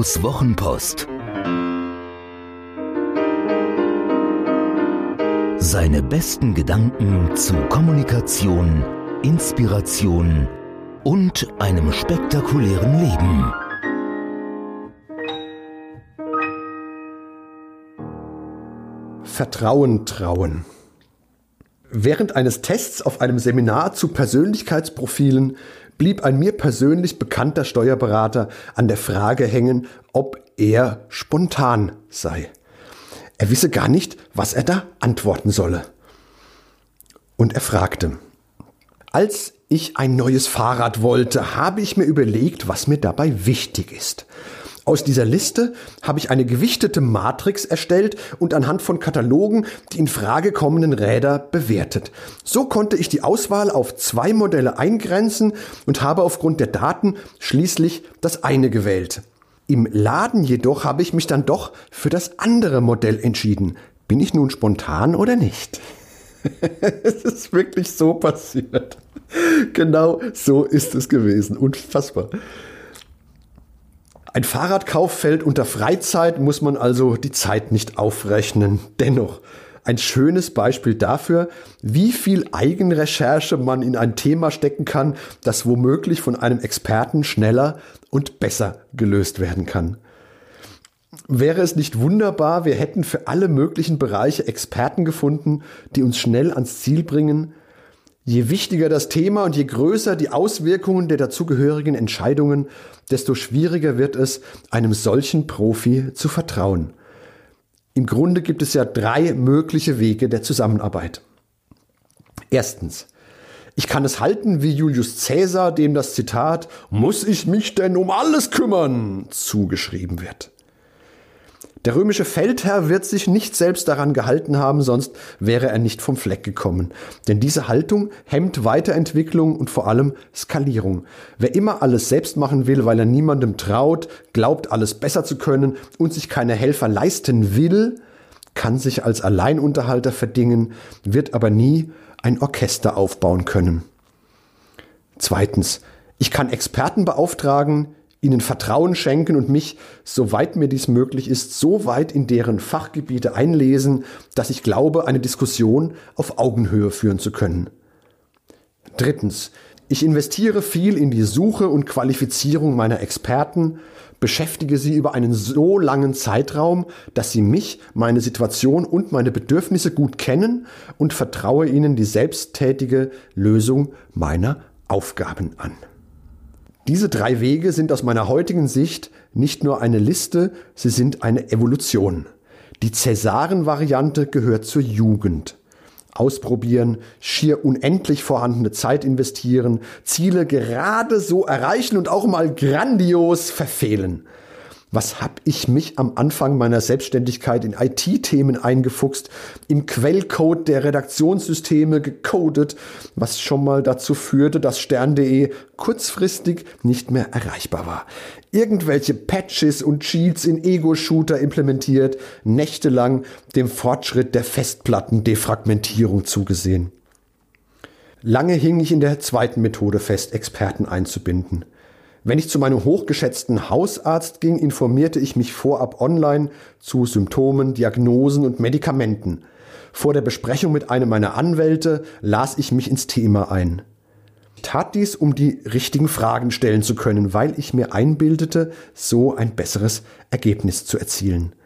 Julius Wochenpost. Seine besten Gedanken zu Kommunikation, Inspiration und einem spektakulären Leben. Vertrauen trauen. Während eines Tests auf einem Seminar zu Persönlichkeitsprofilen blieb ein mir persönlich bekannter Steuerberater an der Frage hängen, ob er spontan sei. Er wisse gar nicht, was er da antworten solle. Und er fragte, als ich ein neues Fahrrad wollte, habe ich mir überlegt, was mir dabei wichtig ist. Aus dieser Liste habe ich eine gewichtete Matrix erstellt und anhand von Katalogen die in Frage kommenden Räder bewertet. So konnte ich die Auswahl auf zwei Modelle eingrenzen und habe aufgrund der Daten schließlich das eine gewählt. Im Laden jedoch habe ich mich dann doch für das andere Modell entschieden. Bin ich nun spontan oder nicht? es ist wirklich so passiert. Genau so ist es gewesen. Unfassbar. Ein Fahrradkauf fällt unter Freizeit, muss man also die Zeit nicht aufrechnen. Dennoch ein schönes Beispiel dafür, wie viel Eigenrecherche man in ein Thema stecken kann, das womöglich von einem Experten schneller und besser gelöst werden kann. Wäre es nicht wunderbar, wir hätten für alle möglichen Bereiche Experten gefunden, die uns schnell ans Ziel bringen, Je wichtiger das Thema und je größer die Auswirkungen der dazugehörigen Entscheidungen, desto schwieriger wird es, einem solchen Profi zu vertrauen. Im Grunde gibt es ja drei mögliche Wege der Zusammenarbeit. Erstens. Ich kann es halten wie Julius Caesar, dem das Zitat Muss ich mich denn um alles kümmern zugeschrieben wird. Der römische Feldherr wird sich nicht selbst daran gehalten haben, sonst wäre er nicht vom Fleck gekommen. Denn diese Haltung hemmt Weiterentwicklung und vor allem Skalierung. Wer immer alles selbst machen will, weil er niemandem traut, glaubt alles besser zu können und sich keine Helfer leisten will, kann sich als Alleinunterhalter verdingen, wird aber nie ein Orchester aufbauen können. Zweitens, ich kann Experten beauftragen, ihnen Vertrauen schenken und mich, soweit mir dies möglich ist, so weit in deren Fachgebiete einlesen, dass ich glaube, eine Diskussion auf Augenhöhe führen zu können. Drittens. Ich investiere viel in die Suche und Qualifizierung meiner Experten, beschäftige sie über einen so langen Zeitraum, dass sie mich, meine Situation und meine Bedürfnisse gut kennen und vertraue ihnen die selbsttätige Lösung meiner Aufgaben an. Diese drei Wege sind aus meiner heutigen Sicht nicht nur eine Liste, sie sind eine Evolution. Die Cäsaren-Variante gehört zur Jugend. Ausprobieren, schier unendlich vorhandene Zeit investieren, Ziele gerade so erreichen und auch mal grandios verfehlen. Was hab ich mich am Anfang meiner Selbstständigkeit in IT-Themen eingefuchst, im Quellcode der Redaktionssysteme gecodet, was schon mal dazu führte, dass stern.de kurzfristig nicht mehr erreichbar war. Irgendwelche Patches und Cheats in Ego-Shooter implementiert, nächtelang dem Fortschritt der Festplattendefragmentierung zugesehen. Lange hing ich in der zweiten Methode fest, Experten einzubinden. Wenn ich zu meinem hochgeschätzten Hausarzt ging, informierte ich mich vorab online zu Symptomen, Diagnosen und Medikamenten. Vor der Besprechung mit einem meiner Anwälte las ich mich ins Thema ein. Ich tat dies, um die richtigen Fragen stellen zu können, weil ich mir einbildete, so ein besseres Ergebnis zu erzielen.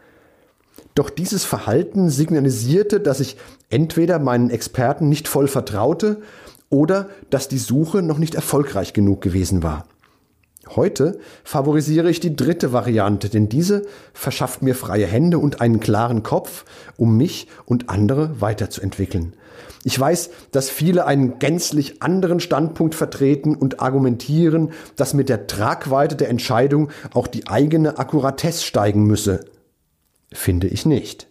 Doch dieses Verhalten signalisierte, dass ich entweder meinen Experten nicht voll vertraute oder dass die Suche noch nicht erfolgreich genug gewesen war. Heute favorisiere ich die dritte Variante, denn diese verschafft mir freie Hände und einen klaren Kopf, um mich und andere weiterzuentwickeln. Ich weiß, dass viele einen gänzlich anderen Standpunkt vertreten und argumentieren, dass mit der Tragweite der Entscheidung auch die eigene Akkuratesse steigen müsse. Finde ich nicht.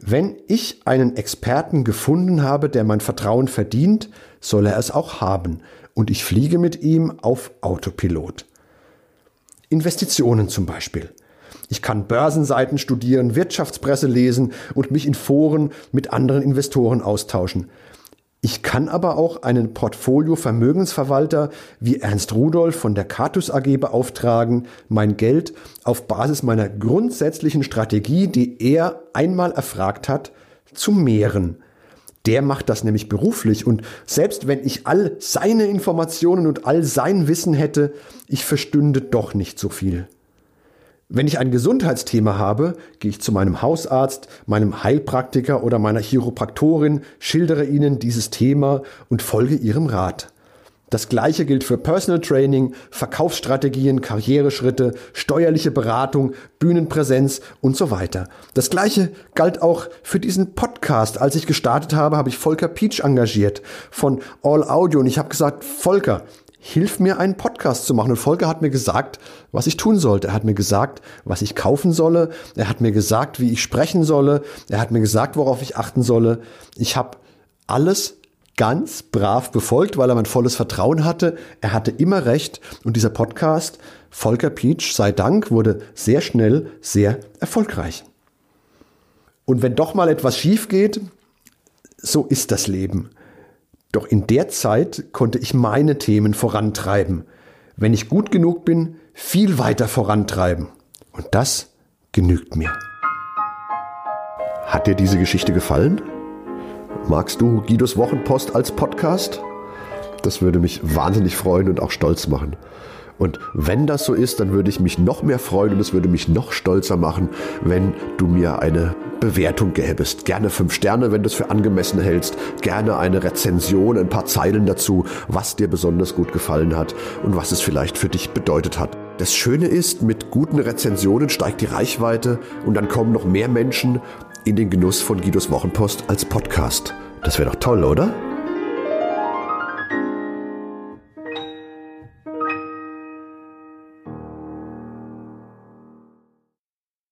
Wenn ich einen Experten gefunden habe, der mein Vertrauen verdient, soll er es auch haben, und ich fliege mit ihm auf Autopilot. Investitionen zum Beispiel. Ich kann Börsenseiten studieren, Wirtschaftspresse lesen und mich in Foren mit anderen Investoren austauschen. Ich kann aber auch einen Portfolio-Vermögensverwalter wie Ernst Rudolf von der Catus AG beauftragen, mein Geld auf Basis meiner grundsätzlichen Strategie, die er einmal erfragt hat, zu mehren. Der macht das nämlich beruflich und selbst wenn ich all seine Informationen und all sein Wissen hätte, ich verstünde doch nicht so viel. Wenn ich ein Gesundheitsthema habe, gehe ich zu meinem Hausarzt, meinem Heilpraktiker oder meiner Chiropraktorin, schildere ihnen dieses Thema und folge ihrem Rat. Das gleiche gilt für Personal Training, Verkaufsstrategien, Karriereschritte, steuerliche Beratung, Bühnenpräsenz und so weiter. Das gleiche galt auch für diesen Podcast. Als ich gestartet habe, habe ich Volker Peach engagiert von All Audio und ich habe gesagt, Volker, hilf mir einen Podcast zu machen. Und Volker hat mir gesagt, was ich tun sollte. Er hat mir gesagt, was ich kaufen solle. Er hat mir gesagt, wie ich sprechen solle. Er hat mir gesagt, worauf ich achten solle. Ich habe alles ganz brav befolgt, weil er mein volles Vertrauen hatte. Er hatte immer recht. Und dieser Podcast, Volker Peach, sei Dank, wurde sehr schnell sehr erfolgreich. Und wenn doch mal etwas schief geht, so ist das Leben. Doch in der Zeit konnte ich meine Themen vorantreiben. Wenn ich gut genug bin, viel weiter vorantreiben. Und das genügt mir. Hat dir diese Geschichte gefallen? Magst du Guidos Wochenpost als Podcast? Das würde mich wahnsinnig freuen und auch stolz machen. Und wenn das so ist, dann würde ich mich noch mehr freuen und es würde mich noch stolzer machen, wenn du mir eine Bewertung gäbest. Gerne fünf Sterne, wenn du es für angemessen hältst. Gerne eine Rezension, ein paar Zeilen dazu, was dir besonders gut gefallen hat und was es vielleicht für dich bedeutet hat. Das Schöne ist, mit guten Rezensionen steigt die Reichweite und dann kommen noch mehr Menschen in den Genuss von Guidos Wochenpost als Podcast. Das wäre doch toll, oder?